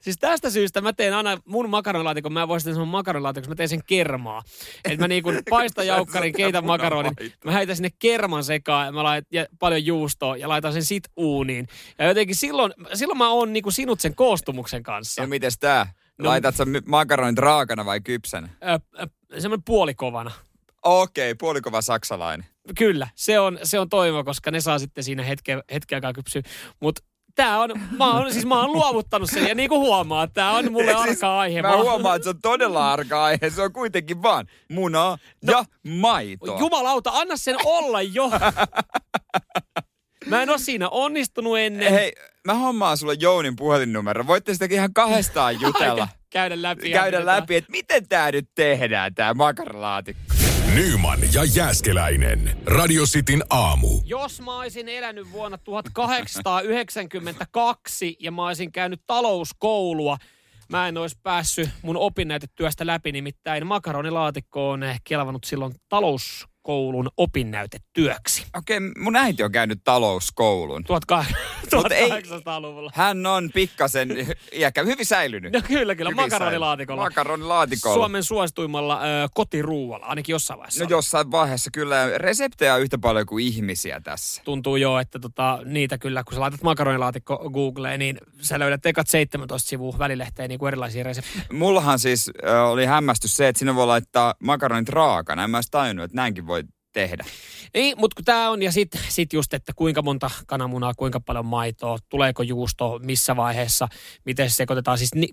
siis tästä syystä mä teen aina mun makaronilaatikon, mä voisin tehdä sen makaronilaatikon, mä teen sen kermaa. Että mä niinku paistan jaukkarin, keitän makaronin, mä heitän sinne kerman sekaan ja mä laitan ja paljon juustoa ja laitan sen sit uuniin. Ja jotenkin silloin, silloin mä oon niinku sinut sen koostumuksen kanssa. Ja mites tää? No- Laitat sä makaronit raakana vai kypsänä? Ö, ö, semmoinen puolikovana. Okei, okay, puolikova saksalainen. Kyllä, se on, se on toivo, koska ne saa sitten siinä hetken, hetken aikaa kypsyä. Mutta Tää on, mä oon, siis mä oon luovuttanut sen ja niin kuin huomaa, tää on mulle arka aihe. Siis Mä huomaan, että se on todella arka aihe. Se on kuitenkin vaan munaa no, ja maitoa. Jumalauta, anna sen olla jo. Mä en oo siinä onnistunut ennen. Hei, mä hommaan sulle Jounin puhelinnumero. Voitte sitäkin ihan kahdestaan jutella. Käydä läpi. Käydä läpi, että miten tää nyt tehdään, tää makaralaatikko. Nyman ja Jääskeläinen. Radio Cityn aamu. Jos mä olisin elänyt vuonna 1892 ja mä olisin käynyt talouskoulua, mä en olisi päässyt mun opinnäytetyöstä läpi, nimittäin makaronilaatikko on kelvannut silloin talouskoulun opinnäytetyöksi. Okei, mun äiti on käynyt talouskoulun. 1800-luvulla. Hän on pikkasen iäkkä, hyvin säilynyt. No kyllä, kyllä, Hyvin makaronilaatikolla. Makaronilaatikolla. Suomen suosituimmalla ö, kotiruualla, ainakin jossain vaiheessa. No jossain vaiheessa kyllä reseptejä on yhtä paljon kuin ihmisiä tässä. Tuntuu jo, että tota, niitä kyllä, kun sä laitat makaronilaatikko Googleen, niin sä löydät ekat 17 sivua välilehteen niin kuin erilaisia reseptejä. Mullahan siis äh, oli hämmästys se, että sinne voi laittaa makaronit raakana. En mä tajunnut, että näinkin voi tehdä. Niin, mutta kun tämä on, ja sitten sit just, että kuinka monta kananmunaa, kuinka paljon maitoa, tuleeko juusto, missä vaiheessa, miten se sekoitetaan. Siis ni,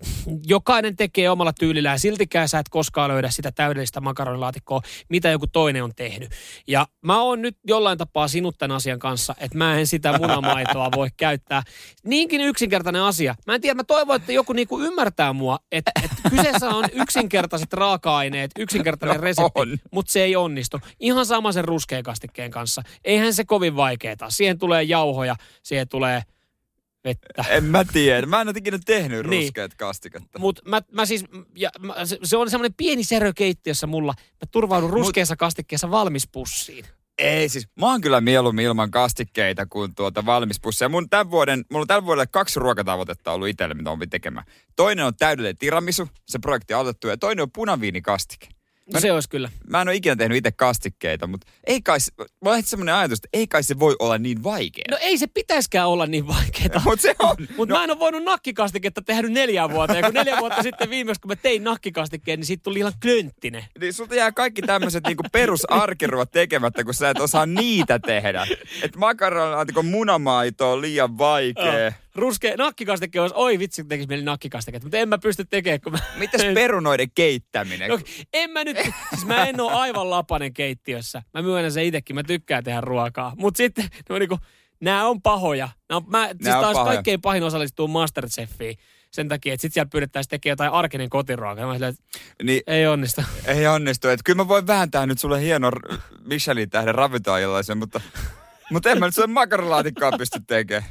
jokainen tekee omalla tyylillään, siltikään sä et koskaan löydä sitä täydellistä makaronilaatikkoa, mitä joku toinen on tehnyt. Ja mä oon nyt jollain tapaa sinut tämän asian kanssa, että mä en sitä munamaitoa voi käyttää. Niinkin yksinkertainen asia. Mä en tiedä, mä toivon, että joku niinku ymmärtää mua, että, että kyseessä on yksinkertaiset raaka-aineet, yksinkertainen No resepti, mutta se ei onnistu. Ihan sama sen ruskean kastikkeen kanssa. Eihän se kovin vaikeeta. Siihen tulee jauhoja, siihen tulee vettä. En mä tiedä. Mä en ole ikinä tehnyt Niin. ruskeat kastiketta. Mutta mä, mä siis, ja, mä, se, on semmoinen pieni särö keittiössä mulla. Mä turvaudun ruskeassa kastikkeessa valmis pussiin. Ei siis, mä oon kyllä mieluummin ilman kastikkeita kuin tuota valmispusseja. Mun tämän vuoden, mulla on tällä vuodelle kaksi ruokatavoitetta ollut itselle, mitä on tekemään. Toinen on täydellinen tiramisu, se projekti on aloitettu, ja toinen on punaviinikastike. No, se olisi kyllä. Mä en ole ikinä tehnyt itse kastikkeita, mutta ei kai, mulla on semmoinen ajatus, että ei kai se voi olla niin vaikea. No ei se pitäiskään olla niin vaikeeta. mutta se on. Mutta no, mä en ole voinut nakkikastiketta tehdä neljä vuotta. Ja kun neljä vuotta sitten viimeksi, kun mä tein nakkikastikkeen, niin siitä tuli ihan klönttinen. niin sulta jää kaikki tämmöiset niinku perusarkiruot tekemättä, kun sä et osaa niitä tehdä. Että makaronilaatikon munamaito on liian vaikea. Ruske, nakkikastike olisi, oi vitsi, tekisi mieli nakkikastiketta, mutta en mä pysty tekemään, kun mä... Mitäs perunoiden keittäminen? No, en mä nyt, siis mä en ole aivan lapanen keittiössä. Mä myönnän sen itsekin, mä tykkään tehdä ruokaa. Mutta sitten ne on niinku, nämä on pahoja. Nää on, mä, siis taas kaikkein pahin osallistuu Masterchefiin sen takia, että sitten siellä pyydettäisiin tekemään jotain arkinen kotiruokaa. Mä silleen, Niin ei onnistu. ei onnistu. Et kyllä mä voin vääntää nyt sulle hieno Michelin tähden ravintoajilaisen, mutta, mutta en mä nyt sen makaronilaatikkoa pysty tekemään.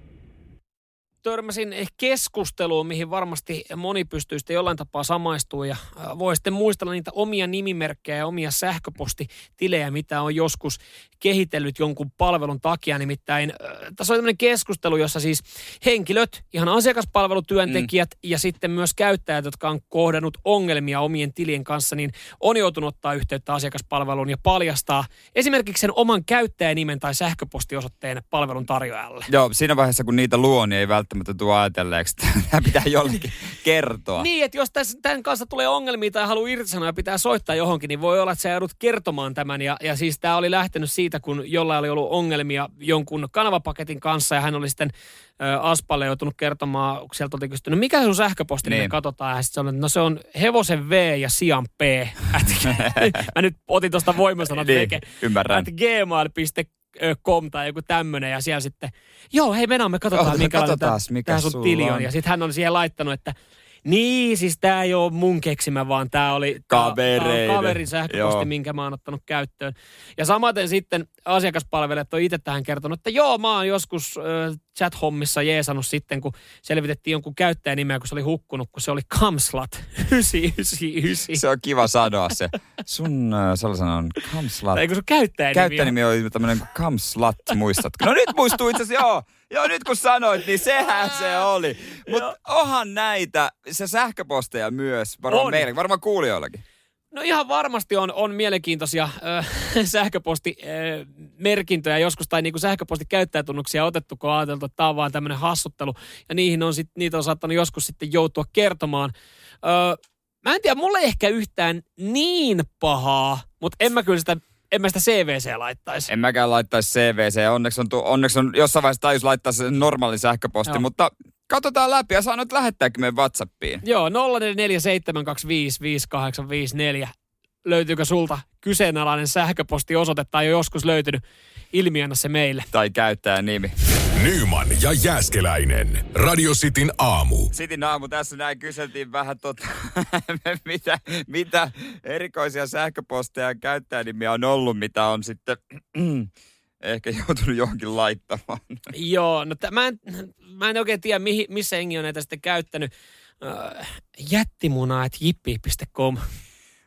Törmäsin keskusteluun, mihin varmasti moni pystyy sitten jollain tapaa samaistumaan ja voi sitten muistella niitä omia nimimerkkejä ja omia sähköpostitilejä, mitä on joskus kehitellyt jonkun palvelun takia. Nimittäin tässä on tämmöinen keskustelu, jossa siis henkilöt, ihan asiakaspalvelutyöntekijät mm. ja sitten myös käyttäjät, jotka on kohdannut ongelmia omien tilien kanssa, niin on joutunut ottaa yhteyttä asiakaspalveluun ja paljastaa esimerkiksi sen oman käyttäjänimen tai sähköpostiosoitteen palvelun tarjoajalle. Joo, siinä vaiheessa kun niitä luo, niin ei välttämättä tule ajatelleeksi, että tämä pitää jollekin kertoa. Niin, että jos tässä, tämän kanssa tulee ongelmia tai haluaa irtisanoa ja pitää soittaa johonkin, niin voi olla, että sä joudut kertomaan tämän. Ja, ja siis tämä oli lähtenyt siitä, kun jollain oli ollut ongelmia jonkun kanavapaketin kanssa ja hän oli sitten Aspalle joutunut kertomaan, kun sieltä oltiin kysynyt, no mikä sun sähköposti, niin. me katsotaan. Ja sitten no se on hevosen V ja sian P. Mä nyt otin tuosta voimasanat niin, ymmärrän. gmail.com tai joku tämmöinen ja siellä sitten, joo hei mennään, me katsotaan, oh, tämä, mikä sun tili on. on. Ja sitten hän on siihen laittanut, että niin, siis tämä ei ole mun keksimä, vaan tämä oli Kavereiden. kaverin sähköposti, joo. minkä mä oon ottanut käyttöön. Ja samaten sitten asiakaspalvelijat on itse tähän kertonut, että joo, mä oon joskus chat-hommissa jeesannut sitten, kun selvitettiin jonkun käyttäjänimeä, kun se oli hukkunut, kun se oli Kamslat 999. Se on kiva sanoa se. Sun äh, sellaisena on Kamslat. Eikö sun käyttäjänimi Käyttäjänimi oli tämmöinen Kamslat, muistatko? No nyt muistuu itse asiassa, joo. Joo, nyt kun sanoit, niin sehän se oli. Mutta onhan näitä, se sähköposteja myös, varmaan on. meillä, varmaan kuulijoillakin. No ihan varmasti on, on mielenkiintoisia äh, sähköpostimerkintöjä äh, joskus tai niinku sähköpostikäyttäjätunnuksia otettu, kun on ajateltu, että tämä on vaan tämmöinen hassuttelu. Ja niihin on sit, niitä on saattanut joskus sitten joutua kertomaan. Äh, mä en tiedä, mulle ehkä yhtään niin pahaa, mutta en mä kyllä sitä en mä sitä CVC laittaisi. En mäkään laittaisi CVC. Onneksi on, tu- onneksi on jossain vaiheessa tajus laittaa se normaali sähköposti, Joo. mutta katsotaan läpi ja saanut lähettääkin meidän WhatsAppiin. Joo, 0447255854. Löytyykö sulta kyseenalainen sähköpostiosoite tai jo joskus löytynyt? Ilmiönä se meille. Tai käyttää nimi. Nyman ja Jääskeläinen. Radio Cityn aamu. Cityn aamu. Tässä näin kyseltiin vähän tota, mitä, mitä erikoisia sähköposteja käyttäjänimiä on ollut, mitä on sitten ehkä joutunut johonkin laittamaan. Joo, no t- mä, en, mä en oikein tiedä, mihin, missä Engi on näitä sitten käyttänyt. Uh, jättimuna, että jippi.com.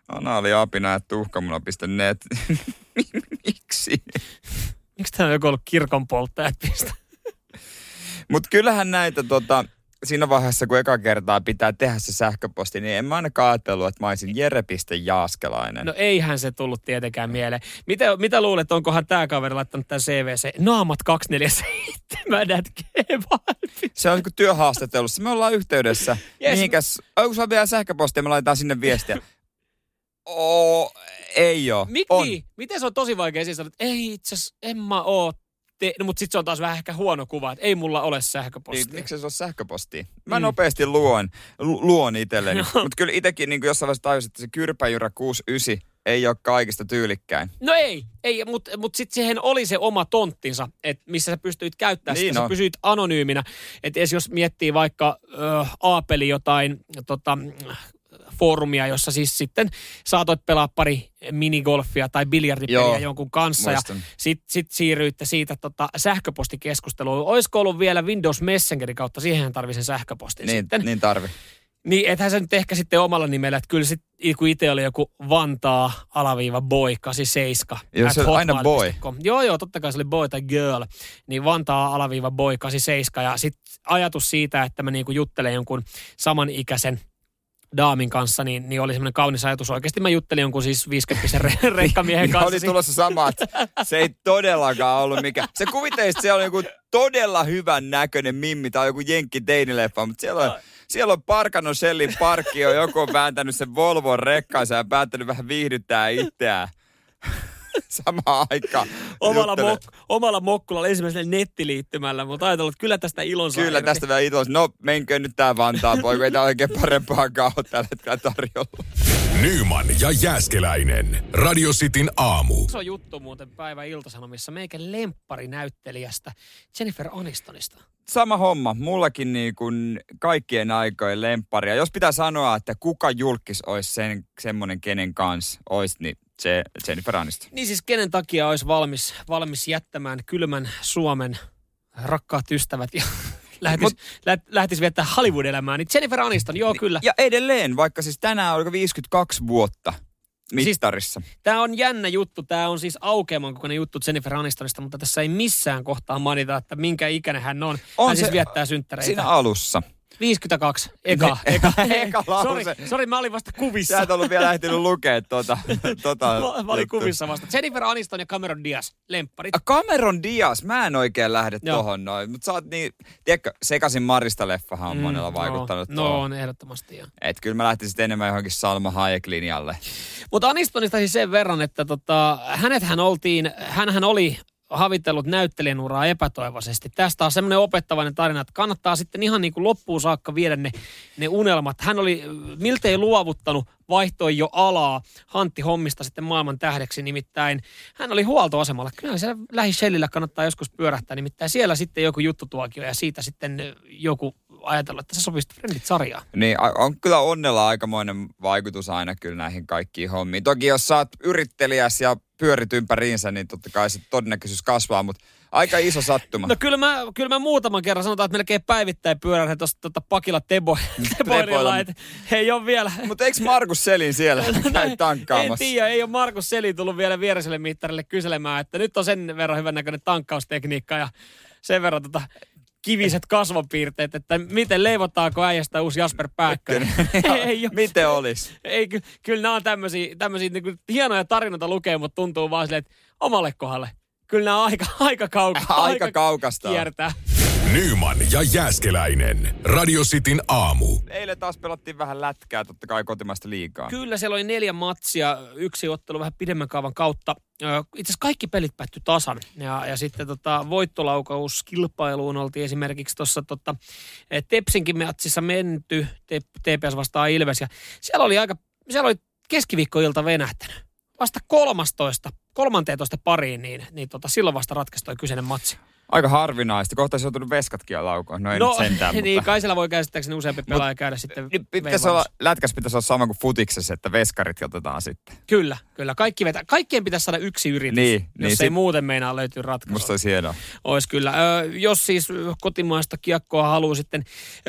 Anaaliapina, että tuhkamuna.net. Miksi? Miksi tämä on joku ollut kirkon polttajat Mutta kyllähän näitä tota, siinä vaiheessa, kun eka kertaa pitää tehdä se sähköposti, niin en mä ainakaan ajatellut, että mä olisin Jere.Jaaskelainen. No eihän se tullut tietenkään mieleen. Mitä, mitä luulet, onkohan tämä kaveri laittanut tämän CVC? Naamat 247 Se on niin työhaastattelussa. Me ollaan yhteydessä. Yes. Mihinkäs? Onko sulla vielä sähköpostia? Me laitetaan sinne viestiä. Oo, ei oo. Mik on. niin? Miten se on tosi vaikea siis sanoa, että ei itse en mä oo te, no, mutta sitten se on taas vähän ehkä huono kuva, että ei mulla ole sähköpostia. Niin, miksi se on sähköpostia? Mä mm. nopeasti luon, lu, luon itselleni. No. Mutta kyllä itsekin niin jossain vaiheessa tajusin, että se kyrpäjyrä 69 ei ole kaikista tyylikkäin. No ei, ei mutta mut sitten siihen oli se oma tonttinsa, että missä sä pystyit käyttämään niin sitä, sä pysyit anonyyminä. Että jos miettii vaikka äh, Aapeli jotain tota, foorumia, jossa siis sitten saatoit pelaa pari minigolfia tai biljardipeliä Joo, jonkun kanssa muistan. ja sitten sit siirryitte siitä tota sähköpostikeskusteluun. Olisiko ollut vielä Windows Messengerin kautta, siihen tarvii sen sähköpostin niin, sitten. Niin tarvi. Niin, ethän se nyt ehkä sitten omalla nimellä, että kyllä sitten, kun itse oli joku Vantaa alaviiva boy 87. Joo, se oli aina boy. Joo, joo, totta kai se oli boy tai girl. Niin Vantaa alaviiva boy 87 ja sitten ajatus siitä, että mä niinku juttelen jonkun samanikäisen Daamin kanssa, niin, niin oli semmoinen kaunis ajatus. Oikeasti mä juttelin jonkun siis 50 re- rekkamiehen kanssa. oli tulossa samat. Se ei todellakaan ollut mikä. Se kuvitteli, että siellä on joku todella hyvän näköinen mimmi tai joku jenkki teinileffa, mutta siellä on, siellä on parkannut Shellin parkkio, joku on vääntänyt sen Volvon rekkaansa ja päättänyt vähän viihdyttää itseään. samaan aikaan. Omalla, mok- omalla mokkulalla ensimmäisellä nettiliittymällä, mutta ajatellut, että kyllä tästä ilon saa Kyllä tästä vielä ilon. No, menkö nyt tää Vantaa, poika, ei tää oikein parempaa ole tällä hetkellä tarjolla. Nyman ja Jääskeläinen. Radio Cityn aamu. Se on juttu muuten päivän iltasanomissa meikä näyttelijästä Jennifer Anistonista. Sama homma. Mullakin niin kuin kaikkien aikojen lemppari. Ja jos pitää sanoa, että kuka julkis olisi sen, semmoinen, kenen kanssa olisi, niin se Jennifer Aniston. Niin siis kenen takia olisi valmis, valmis jättämään kylmän Suomen rakkaat ystävät ja lähtis, Mut- lä, lähtis viettää Hollywood-elämää, niin Jennifer Aniston, joo kyllä. Ja edelleen, vaikka siis tänään oliko 52 vuotta mittarissa. Tämä on jännä juttu. Tämä on siis aukeaman kokoinen juttu Jennifer Anistonista, mutta tässä ei missään kohtaa mainita, että minkä ikäinen hän on. On hän se- siis viettää synttäreitä. Siinä alussa. 52. Eka, eka. Eka lause. Sori, sori, mä olin vasta kuvissa. Sä et ollut vielä lähtenyt lukea tuota. tuota Mä, mä olin juttua. kuvissa vasta. Jennifer Aniston ja Cameron Diaz, lempparit. A, Cameron Diaz, mä en oikein lähde Joo. tohon noin. Mutta sä oot niin, tiedätkö, Sekasin Marista-leffahan on monella vaikuttanut no, no, on ehdottomasti joo. Et kyllä mä lähtisin enemmän johonkin Salma Hayek-linjalle. Mutta Anistonista siis sen verran, että tota, hänethän oltiin, hänhän oli havitellut näyttelijän uraa epätoivoisesti. Tästä on semmoinen opettavainen tarina, että kannattaa sitten ihan niin kuin loppuun saakka viedä ne, ne unelmat. Hän oli miltei luovuttanut, vaihtoi jo alaa Hantti Hommista sitten maailman tähdeksi. Nimittäin hän oli huoltoasemalla. Kyllä siellä lähi kannattaa joskus pyörähtää. Nimittäin siellä sitten joku juttutuokio ja siitä sitten joku ajatellut, että se sopisi Friendit sarjaan. Niin on kyllä onnella aikamoinen vaikutus aina kyllä näihin kaikkiin hommiin. Toki jos sä oot yrittelijäs ja pyörit ympäriinsä, niin totta kai se todennäköisyys kasvaa, mutta aika iso sattuma. No kyllä mä, kyllä mä muutaman kerran sanotaan, että melkein päivittäin pyörän tuosta tota, pakilla tebo, Teboilla. että ei ole vielä. Mutta eikö Markus Selin siellä käy en tankkaamassa? tiedä, ei ole Markus Seli tullut vielä viereiselle mittarille kyselemään, että nyt on sen verran hyvän näköinen tankkaustekniikka ja sen verran tota, kiviset kasvopiirteet, että miten leivotaanko äijästä uusi Jasper Pääkkönen. ei, Miten olis? ei, ky, kyllä nämä on tämmöisiä, tämmöisiä niin kuin, hienoja tarinoita lukee, mutta tuntuu vaan silleen, että omalle kohdalle. Kyllä nämä on aika, aika kaukaa. Aika kaukasta on. kiertää. Nyman ja Jääskeläinen. Radio Cityn aamu. Eilen taas pelattiin vähän lätkää, totta kai kotimaista liikaa. Kyllä siellä oli neljä matsia, yksi ottelu vähän pidemmän kaavan kautta. Itse asiassa kaikki pelit päättyi tasan. Ja, ja sitten tota, voittolaukauskilpailuun oltiin esimerkiksi tuossa tota, eh, Tepsinkin matsissa menty, Te- TPS vastaan Ilves. Ja siellä oli aika, siellä oli keskiviikkoilta venähtänyt. Vasta 13, 13 pariin, niin, niin tota, silloin vasta ratkaisi toi kyseinen matsi. Aika harvinaista. Kohta olisi joutunut veskatkin laukoon. No ei no, nyt sentään, niin, mutta... kai siellä voi käsittääkseni useampi pelaaja käydä sitten Niin pitäisi olla, lätkäs pitäisi olla sama kuin futiksessa, että veskarit otetaan sitten. Kyllä, kyllä. Kaikki vetä, kaikkien pitäisi saada yksi yritys, Niin, jos niin ei sit- muuten meinaa löytyä ratkaisu. Musta olisi hienoa. Olisi kyllä. Ö, jos siis kotimaista kiekkoa haluaa sitten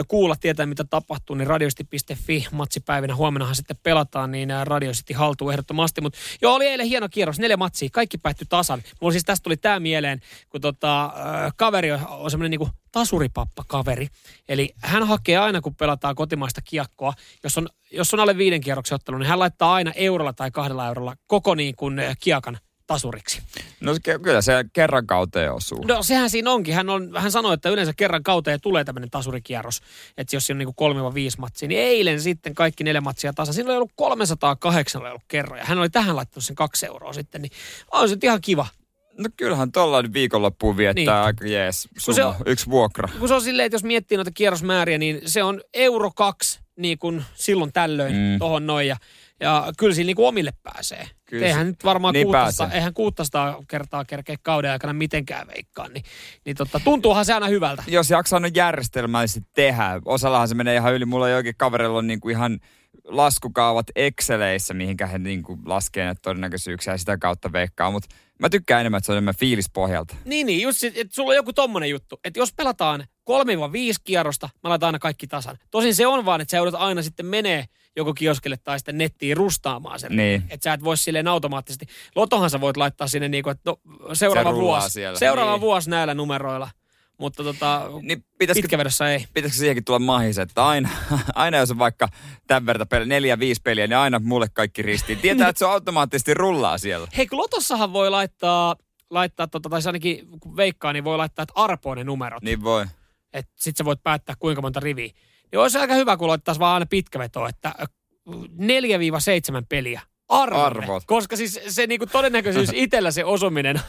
kuulla, tietää mitä tapahtuu, niin radiosti.fi matsipäivinä huomennahan sitten pelataan, niin Radio City haltuu ehdottomasti. Mutta joo, oli eilen hieno kierros, neljä matsia, kaikki päättyi tasan. Mulla siis tästä tuli tämä mieleen, kun tota, kaveri on, on semmoinen niinku tasuripappa-kaveri. Eli hän hakee aina, kun pelataan kotimaista kiekkoa, jos on, jos on alle viiden kierroksen ottelu, niin hän laittaa aina eurolla tai kahdella eurolla koko niin kuin kiekan tasuriksi. No se- kyllä se kerran kauteen osuu. No sehän siinä onkin. Hän, on, hän sanoi, että yleensä kerran kauteen tulee tämmöinen tasurikierros. Että jos siinä on niinku kolme viisi matsia, niin eilen sitten kaikki neljä matsia tasan. Siinä oli ollut 308 oli ollut kerran. Ja hän oli tähän laittanut sen kaksi euroa sitten. Niin on se ihan kiva. No kyllähän tuollainen viikonloppuun viettää Niin. aika jees. Kun se on- yksi vuokra. Kun se on silleen, että jos miettii noita kierrosmääriä, niin se on euro kaksi niin kuin silloin tällöin Mm. tohon noin. Ja, ja kyllä siinä niin kuin omille pääsee. Kyllä eihän nyt varmaan niin 600, pääsee. eihän 600 kertaa kerkeä kauden aikana mitenkään veikkaan. Niin, niin tota, tuntuuhan se aina hyvältä. Jos jaksaa no järjestelmällisesti tehdä, osallahan se menee ihan yli. Mulla jokin kaverilla on niinku ihan laskukaavat Exceleissä, mihinkä he niinku laskee näitä todennäköisyyksiä ja sitä kautta veikkaa. Mutta mä tykkään enemmän, että se on enemmän fiilispohjalta. Niin, niin just, että sulla on joku tommonen juttu, että jos pelataan 3-5 kierrosta, mä laitan aina kaikki tasan. Tosin se on vaan, että sä joudut aina sitten menee joko kioskille tai sitten nettiin rustaamaan sen. Niin. Että sä et voi silleen automaattisesti. Lotohan sä voit laittaa sinne niin kuin, että no, seuraava Se vuosi. siellä. Seuraava Niin. vuosi näillä numeroilla. Mutta tota, Niin pitäisikö, pitkävedossa ei. pitäisikö siihenkin tulla mahis, että aina, aina jos on vaikka tämän verran peliä, neljä, viisi peliä, niin aina mulle kaikki ristiin. Tietää, että se automaattisesti rullaa siellä. Hei, kun Lotossahan voi laittaa, laittaa tota, tai ainakin kun veikkaa, niin voi laittaa, että arpoon ne numerot. Niin voi. että sit sä voit päättää kuinka monta riviä. Niin olisi aika hyvä, kun laittaisi vaan aina pitkä veto, että 4-7 peliä. Arvolle. Arvot. Koska siis se niinku todennäköisyys itsellä se osuminen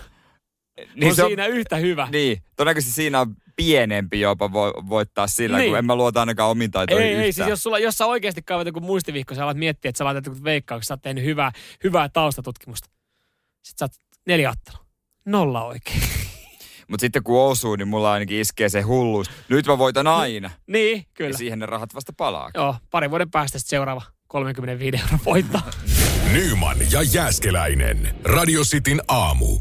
Niin on se siinä yhtä hyvä. Niin, todennäköisesti siinä on pienempi jopa voi, voittaa sillä, niin. Niin. kun en mä luota ainakaan omiin taitoihin Ei, yhtään. ei, siis jos, sulla, jos sä oikeasti kaivat joku muistivihko, sä alat miettiä, että sä laitat joku veikkauksessa, sä oot tehnyt hyvää, hyvää taustatutkimusta. Sitten sä oot neljä ottelua. Nolla oikein. Mutta sitten kun osuu, niin mulla ainakin iskee se hulluus. Nyt mä voitan aina. niin, Ja kyllä. siihen ne rahat vasta palaa. Joo, parin vuoden päästä sitten seuraava 35 euroa voittaa. Nyman ja Jääskeläinen. Radio Cityn aamu.